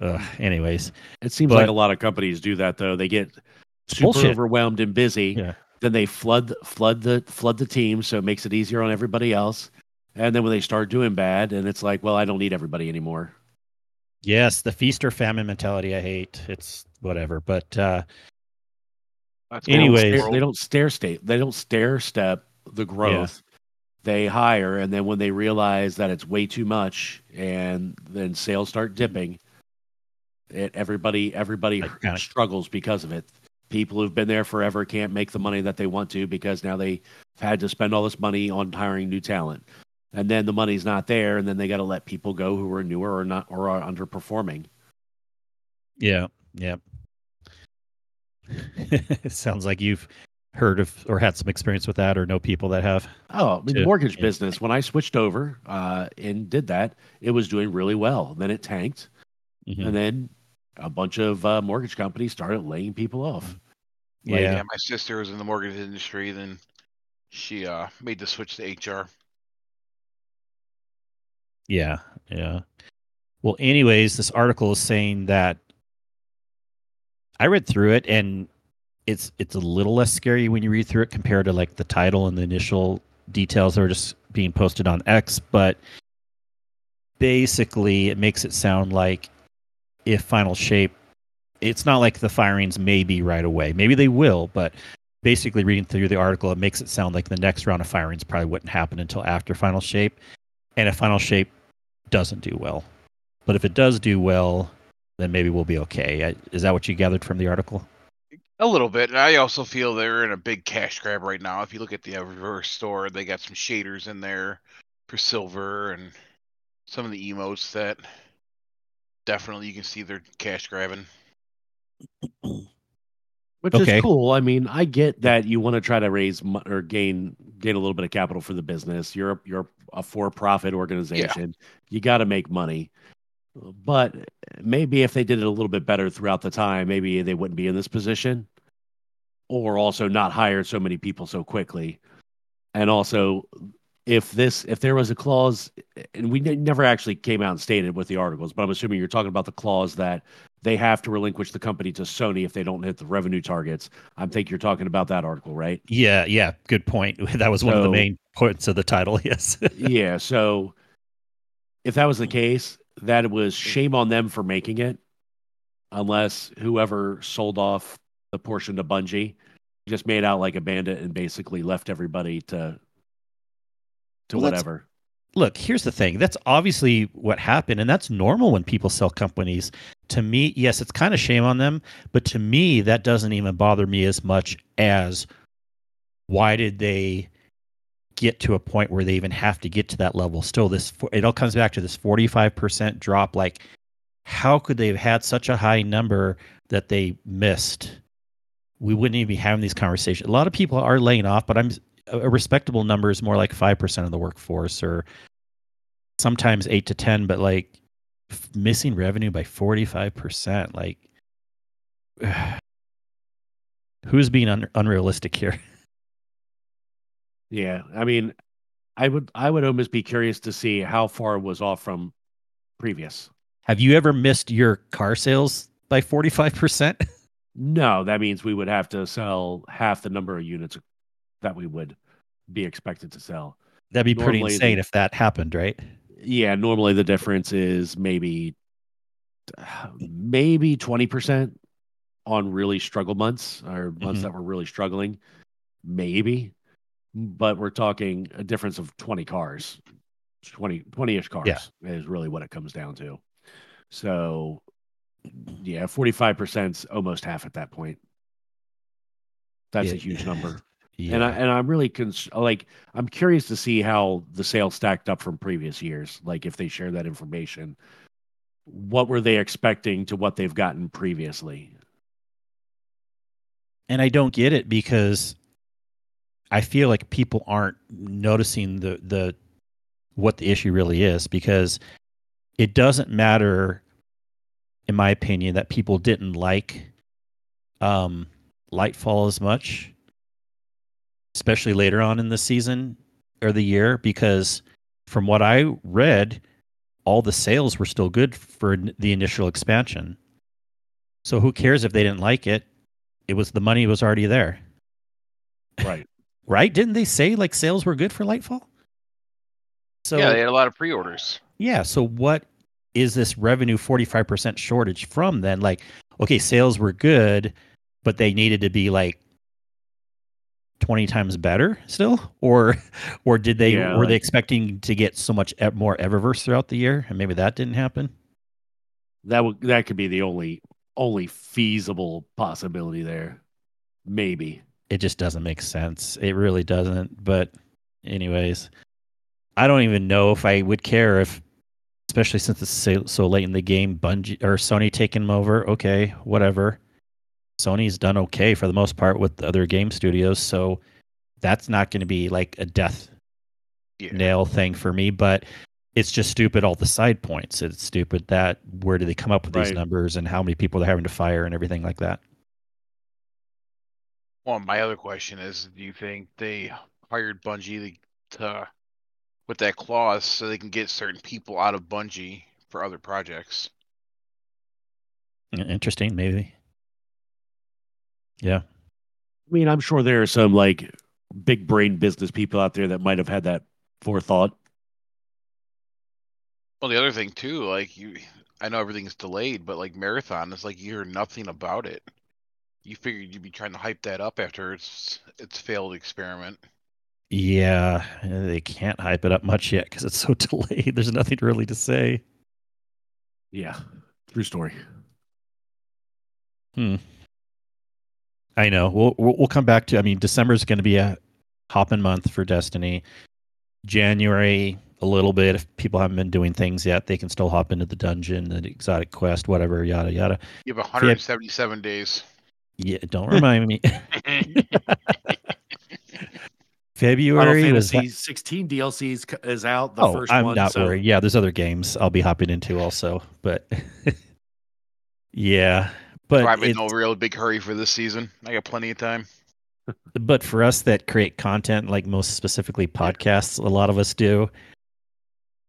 uh, anyways, It seems But- like a lot of companies do that though. They get super bullshit. overwhelmed and busy. Yeah. Then they flood flood the flood the team, so it makes it easier on everybody else. And then when they start doing bad, and it's like, well, I don't need everybody anymore. yes, the feast or famine mentality I hate. It's whatever. But uh, That's They don't Anyways. stare- they don't stair state. They don't stair step the growth. They hire, and then when they realize that it's way too much, and then sales start dipping, it, everybody everybody Like, struggles because of it. People who've been there forever can't make the money that they want to because now they've had to spend all this money on hiring new talent, and then the money's not there, and then they got to let people go who are newer or not or are underperforming. yeah, yeah. it sounds like you've heard of or had some experience with that, or know people that have. Oh, the mortgage business. When I switched over uh, and did that, it was doing really well. Then it tanked, Mhm. and then a bunch of uh, mortgage companies started laying people off. Like, Yeah. my sister was in the mortgage industry, then she uh made the switch to HR. Yeah, yeah. Well, anyways, this article is saying that I read through it and it's it's a little less scary when you read through it compared to like the title and the initial details that are just being posted on X, but basically it makes it sound like if final shape it's not like the firings may be right away. Maybe they will, but basically reading through the article it makes it sound like the next round of firings probably wouldn't happen until after final shape. And if final shape doesn't do well. But if it does do well, then maybe we'll be okay. Is that what you gathered from the article? A little bit. And I also feel they're in a big cash grab right now. If you look at the uh, Eververse store, they got some shaders in there for silver and some of the emotes that definitely you can see they're cash grabbing. Which Okay. is cool. I mean, I get that you want to try to raise or gain gain a little bit of capital for the business. You're you're a for profit organization. You got to make money, but maybe if they did it a little bit better throughout the time, maybe they wouldn't be in this position, or also not hire so many people so quickly, and also. If this, if there was a clause, and we ne- never actually came out and stated with the articles, but I'm assuming you're talking about the clause that they have to relinquish the company to Sony if they don't hit the revenue targets. I think you're talking about that article, right? Yeah, yeah, good point. That was one of the main points of the title. Yes. yeah. So if that was the case, that it was shame on them for making it, unless whoever sold off the portion to Bungie just made out like a bandit and basically left everybody to to Well, whatever. Look, here's the thing. That's obviously what happened, and that's normal when people sell companies. To me, yes, it's kind of shame on them, but to me, that doesn't even bother me as much as why did they get to a point where they even have to get to that level? Still, this it all comes back to this 45% drop. Like, how could they have had such a high number that they missed? We wouldn't even be having these conversations. A lot of people are laying off, but I'm a respectable number is more like 5% of the workforce or sometimes 8 to 10 but like f- missing revenue by 45% like who's being un- unrealistic here Yeah. I mean, I would I would almost be curious to see how far it was off from previous. have you ever missed your car sales by 45% No, that means we would have to sell half the number of units that we would be expected to sell. that'd be pretty insane if that happened right Yeah, normally the difference is maybe maybe 20% on really struggle months or months Mhm. that were really struggling. Maybe. But we're talking a difference of 20 cars. 20 20ish cars Yeah. is really what it comes down to. So yeah, 45% is almost half at that point. That's a Yeah. huge number. Yeah. And I and I'm really cons- like I'm curious to see how the sales stacked up from previous years. Like if they share that information, what were they expecting to what they've gotten previously? and I don't get it because I feel like people aren't noticing the the what the issue really is because it doesn't matter in my opinion that people didn't like um Lightfall as much especially later on in the season or the year because from what I read all the sales were still good for the initial expansion. So who cares if they didn't like it? It was the money was already there. Right. Right? Didn't they say like sales were good for Lightfall? So yeah, they had a lot of pre-orders. yeah, so what is this revenue 45% shortage from then? Like, okay, sales were good, but they needed to be like 20 times better still? Or or did they Yeah, were they expecting to get so much more Eververse throughout the year and maybe that didn't happen? That would that could be the only only feasible possibility there. Maybe. It just doesn't make sense. It really doesn't. But anyways, I don't even know if I would care if especially since it's so, so late in the game, Bungie or Sony taking them over. Okay, whatever. Sony's done okay for the most part with the other game studios, so that's not going to be like a death Yeah. nail thing for me. But it's just stupid. All the side points. It's stupid that where do they come up with these numbers and how many people they're having to fire and everything like that. Well, my other question is, do you think they hired Bungie to, to with that clause so they can get certain people out of Bungie for other projects? Interesting, maybe. Yeah. I mean, I'm sure there are some like big brain business people out there that might have had that forethought. Well, the other thing too, like you, I know everything's delayed, but like Marathon is like you hear nothing about it. You figured you'd be trying to hype that up after its its failed experiment. Yeah, they can't hype it up much yet because it's so delayed. There's nothing really to say. Yeah, true story. Hmm. I know. We'll we'll, we'll come back to. I mean, December is going to be a hopping month for Destiny. January a little bit. If people haven't been doing things yet, they can still hop into the dungeon, the exotic quest, whatever, yada yada. You have 177 days. Yeah, don't remind me. Final February was. Fantasy 16 DLCs is out. The oh, first I'm one, not so worried. Yeah, there's other games I'll be hopping into also, but yeah, but I'm in no real big hurry for this season. I got plenty of time. but for us that create content, like most specifically podcasts, a lot of us do.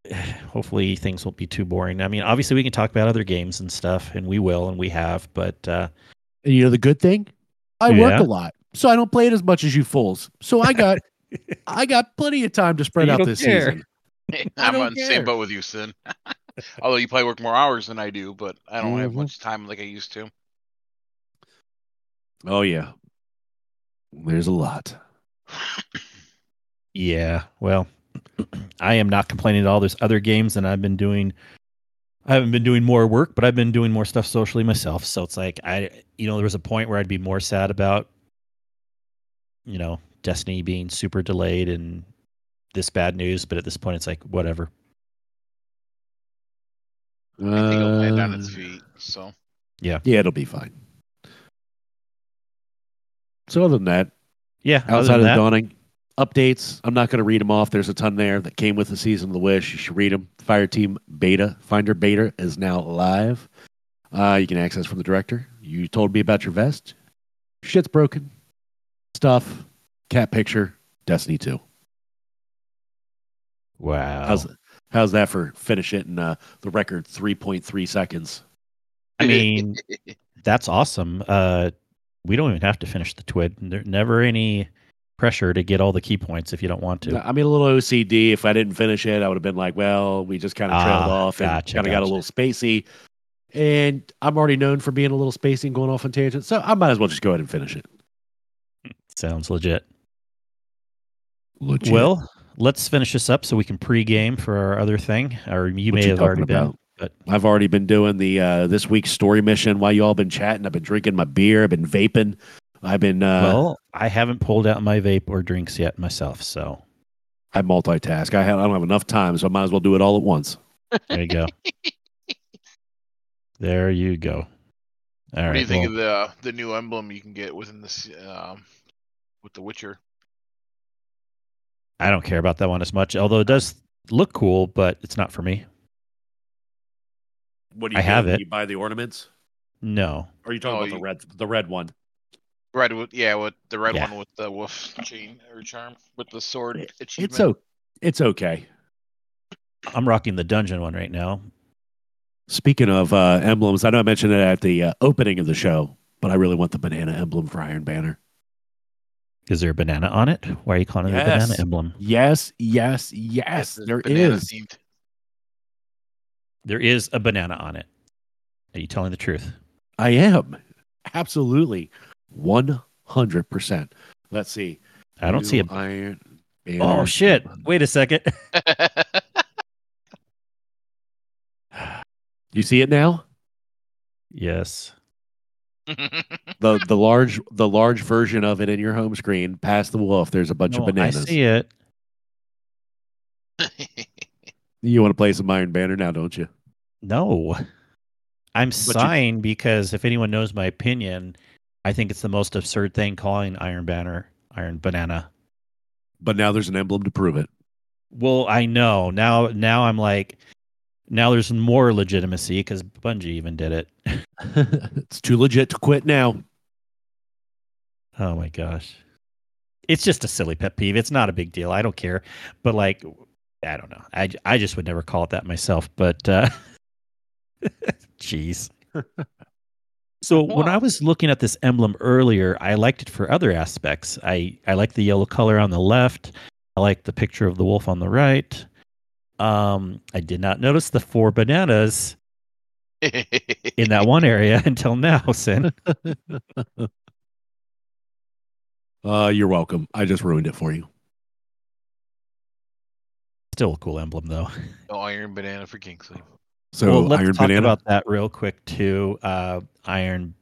Hopefully, things won't be too boring. I mean, obviously, we can talk about other games and stuff, and we will, and we have. But uh, And you know the good thing? I work a lot, so I don't play it as much as you fools. So I got I got plenty of time to spread You out this care. season. I'm on the same boat with you, Cyn. Although you probably work more hours than I do, but I don't have Mhm. much time like I used to. Oh yeah, there's a lot. yeah, well, I am not complaining at all. There's other games, and I've been doing. I haven't been doing more work, but I've been doing more stuff socially myself. So it's like I, you know, there was a point where I'd be more sad about, you know, Destiny being super delayed and this bad news. But at this point, it's like whatever. I think it'll land on its feet. So yeah. Yeah, it'll be fine. So other than that, Yeah, outside of the that, dawning updates, I'm not going to read them off. There's a ton there that came with the season of the wish. You should read them. Fire Team Beta Finder Beta is now live. Uh, you can access from the director. You told me about your vest. Shit's broken. Stuff. Cat picture. Destiny 2. wow. How's how's that for finish it in uh, the record 3.3 seconds? I mean, that's awesome. Uh, we don't even have to finish the twid. There's never any pressure to get all the key points if you don't want to. I mean, a little OCD. If I didn't finish it, I would have been like, well, we just kind of trailed Ah, off and gotcha, kind of got a little spacey. And I'm already known for being a little spacey and going off on tangents. So I might as well just go ahead and finish it. Sounds legit. Legit. Well, let's finish this up so we can pre-game for our other thing. Or you What may you have already been. About? but- I've already been doing the uh, this week's story mission while you all been chatting. I've been drinking my beer. I've been vaping. I've been uh, well, I haven't pulled out my vape or drinks yet myself, so I multitask. I have I don't have enough time, so I might as well do it all at once. there you go. there you go. All what right. do you think well, of the the new emblem you can get within this um, with The Witcher? I don't care about that one as much, although it does look cool, but it's not for me. What do I have it. You buy the ornaments, No. or are you talking Oh, about you- the red the red one? Red with yeah, with the red Yeah. one with the wolf chain or charm with the sword It- achievement. It's o- it's okay. I'm rocking the dungeon one right now. Speaking of uh, emblems, I know I mentioned it at the uh, opening of the show, but I really want the banana emblem for Iron Banner. Is there a banana on it? Why are you calling it a banana emblem? Yes, yes, yes. It's There banana is. themed. There is a banana on it. Are you telling the truth? I am absolutely one hundred percent. Let's see. I don't see a. New Iron. Oh shit! Wait a second. You see it now? yes. The the large the large version of it in your home screen. Past the wolf, there's a bunch No, of bananas. I see it. You want to play some Iron Banner now, don't you? No. I'm you- sighing because if anyone knows my opinion, I think it's the most absurd thing calling Iron Banner Iron Banana. But now there's an emblem to prove it. Well, I know now. Now I'm like, now there's more legitimacy because Bungie even did it. it's too legit to quit now. Oh my gosh. It's just a silly pet peeve. It's not a big deal. I don't care. But like I don't know. I, I just would never call it that myself, but uh jeez. So when I was looking at this emblem earlier, I liked it for other aspects. I I like the yellow color on the left. I like the picture of the wolf on the right. Um, I did not notice the four bananas in that one area until now, Cyn. Uh, you're welcome. I just ruined it for you. Still a cool emblem, though. No iron banana for Kingsley. So well, let's Iron talk Banana. about that real quick too. Uh, Iron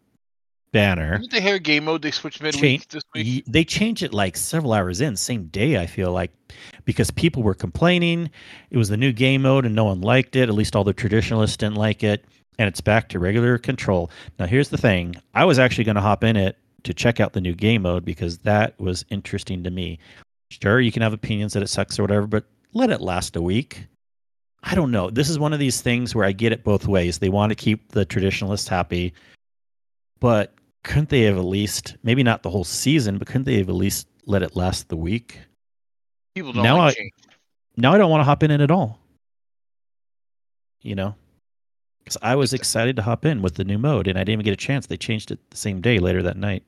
Banner. Didn't they have a game mode they switched midweek Change- this week? Ye- They changed it like several hours in, same day. I feel like because people were complaining, it was the new game mode and no one liked it. At least all the traditionalists didn't like it, and it's back to regular control. Now, here's the thing: I was actually going to hop in it to check out the new game mode because that was interesting to me. Sure, you can have opinions that it sucks or whatever, but let it last a week. I don't know. This is one of these things where I get it both ways. They want to keep the traditionalists happy, but couldn't they have at least maybe not the whole season, but couldn't they have at least let it last the week? People don't now like I- change. Now I don't want to hop in it at all. You know, because I was excited to hop in with the new mode, and I didn't even get a chance. They changed it the same day later that night.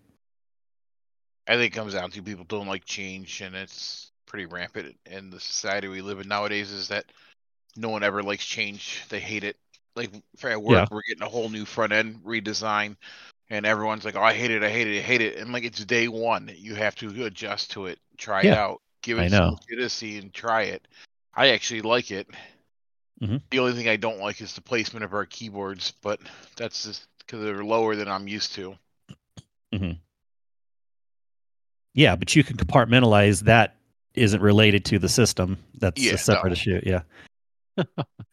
I think it comes down to people don't like change, and it's pretty rampant in the society we live in nowadays. Is that no one ever likes change; they hate it. Like for at work, Yeah. we're getting a whole new front end redesign, and everyone's like, "Oh, I hate it! I hate it! I hate it!" And like it's day one, you have to adjust to it, try it out, give it some legitimacy, and try it. I actually like it. Mhm. The only thing I don't like is the placement of our keyboards, but that's just because they're lower than I'm used to. Yeah, but you can compartmentalize that isn't related to the system. That's Yeah, a separate no. issue. Yeah.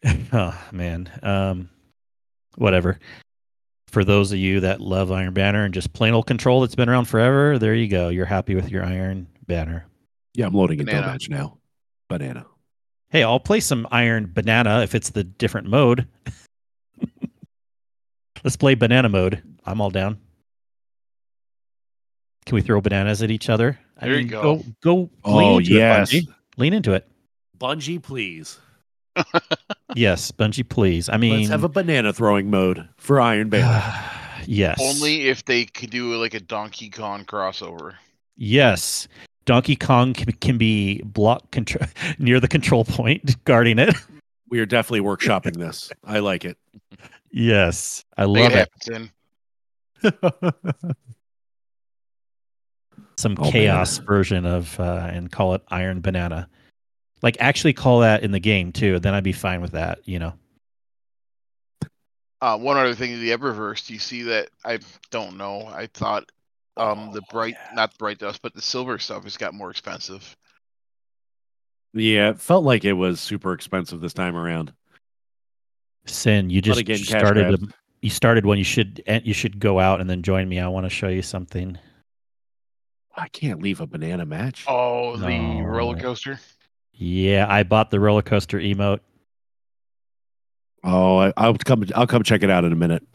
oh man. Um, whatever. For those of you that love Iron Banner and just plain old control that's been around forever, there you go. You're happy with your Iron Banner. Yeah, I'm loading into a Banana. match now. Banana. Hey, I'll play some Iron Banana if it's the different mode. Let's play banana mode. I'm all down. Can we throw bananas at each other? I There you go. Go, go Oh, lean into yes. it, Bungie. Lean into it. Bungie, please. Yes, Bungie, please. I mean, Let's have a banana throwing mode for Iron Banner. yes. Only if they could do like a Donkey Kong crossover. Yes. Donkey Kong can, can be block control near the control point, guarding it. we are definitely workshopping this. I like it. Yes, I love it it. Happen, Cyn. Some Oh, chaos man. version of uh, and call it Iron Banana. Like actually call that in the game too. Then I'd be fine with that. You know. Uh, one other thing, the Eververse. Do you see that? I don't know. I thought um the Oh, bright, yeah. not bright dust, but the silver stuff has got more expensive. Yeah, it felt like it was super expensive this time around. Cyn, you just again, started. A, you started when you should. eh, You should go out and then join me. I want to show you something. I can't leave a banana match. Oh, the No. roller coaster. Yeah, I bought the roller coaster emote. Oh, I, I'll come. I'll come check it out in a minute.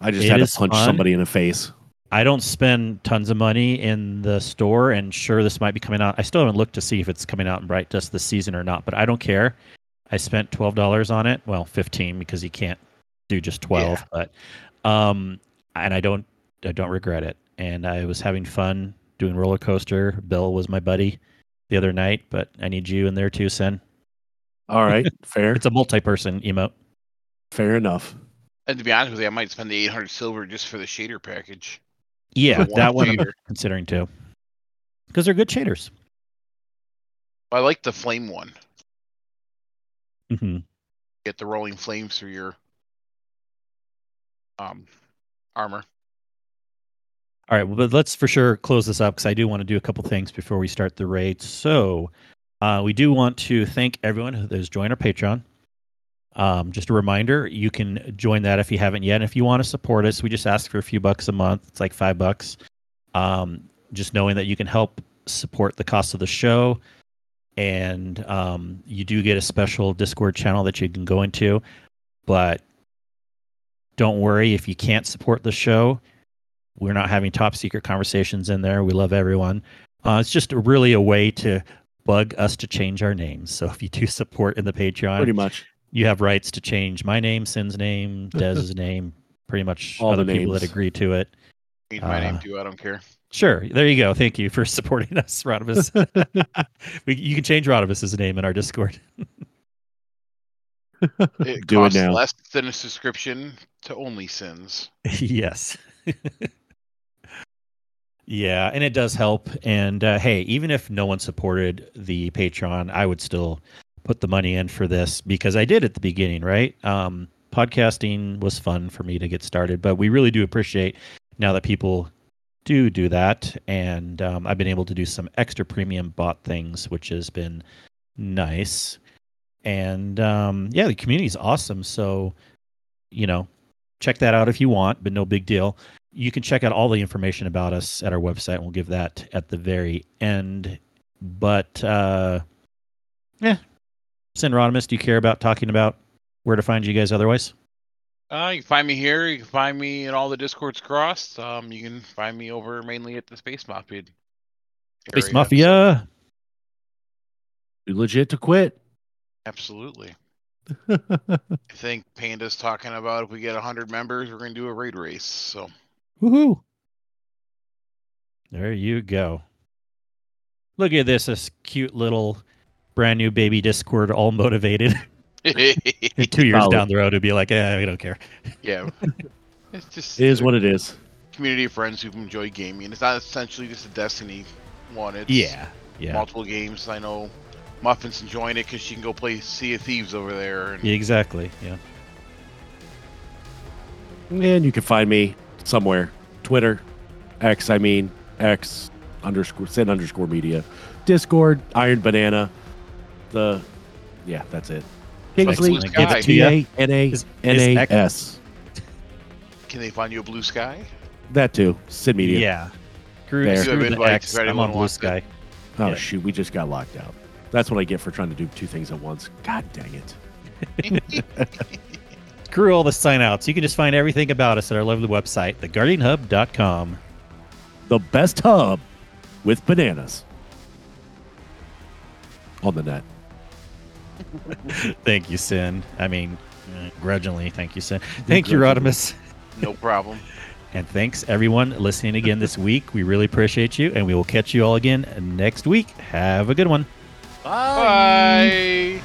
I just It had to punch fun. somebody in the face. I don't spend tons of money in the store, and sure, this might be coming out. I still haven't looked to see if it's coming out in Bright Dust this season or not, but I don't care. I spent twelve dollars on it. Well, fifteen because you can't do just twelve, but um, and I don't, I don't regret it. And I was having fun doing roller coaster. Bill was my buddy the other night, but I need you in there too, Cyn. All right, fair, It's a multi-person emote. fair enough. And to be honest with you, I might spend the 800 silver just for the shader package. Yeah, For that one one I'm considering too, because they're good shaders. I like the flame one. hmm Get the rolling flames through your um armor. All right, well, but let's for sure close this up because I do want to do a couple things before we start the raid. So, uh, we do want to thank everyone who has joined our Patreon. Um, just a reminder, you can join that if you haven't yet. And if you want to support us, we just ask for a few bucks a month. It's like five bucks. Um, just knowing that you can help support the cost of the show, and um, you do get a special Discord channel that you can go into. But don't worry if you can't support the show We're not having top secret conversations in there. We love everyone. Uh, it's just really a way to bug us to change our names. So if you do support in the Patreon, Pretty much. you have rights to change my name, Cyn's name, Dez's name, pretty much All other the people that agree to it. Need my name Uh, too. I don't care. Sure. There you go. Thank you for supporting us, Rodimus. we, you can change Rodimus's name in our Discord. It Do it costs now. less than a subscription to Only Sins. yes. Yeah, and it does help. And uh, hey, even if no one supported the Patreon, I would still put the money in for this because I did at the beginning, right? Um, podcasting was fun for me to get started, but we really do appreciate now that people do do that. And um, I've been able to do some extra premium bot things, which has been nice. And um, yeah, the community is awesome. So, you know, check that out if you want, but no big deal. You can check out all the information about us at our website. We'll give that at the very end. But uh yeah. Synrodimus, do you care about talking about where to find you guys otherwise? Uh, you can find me here. You can find me in all the Discords crossed. Um, you can find me over mainly at the Space Mafia. Space area. Mafia. Too legit to quit. Absolutely. I think Panda's talking about if we get 100 members, we're going to do a raid race. So Woohoo. There you go. Look at this, this cute little brand new baby Discord all motivated. And two years Solid. down the road it'd be like, eh, we don't care. yeah, it's just It is what it is. community of friends who enjoy gaming. It's not essentially just a Destiny one. It's Yeah. multiple games. I know Muffin's enjoying it because she can go play Sea of Thieves over there. And Yeah, exactly. Yeah. And you can find me somewhere. Twitter, X, I mean, X underscore, send underscore media. Discord, Iron Banana. The, yeah, that's it. Kingsley, Blue Sky. Give it to ya. K-N-A- N-A-S. Can they find you a blue sky? That too. Sid Media. Yeah. Screw, There. screw You have the invites X. if I'm anyone on Blue wants it. Sky. Oh, Yeah. shoot. We just got locked out. That's what I get for trying to do two things at once. God dang it. Screw all the sign outs. You can just find everything about us at our lovely website, theguardianhub.com. The best hub with bananas on the net. Thank you, Cyn. I mean, grudgingly, thank you, Cyn. Thank you, Rodimus. No problem. And thanks, everyone, listening again this week. We really appreciate you, and we will catch you all again next week. Have a good one. Bye.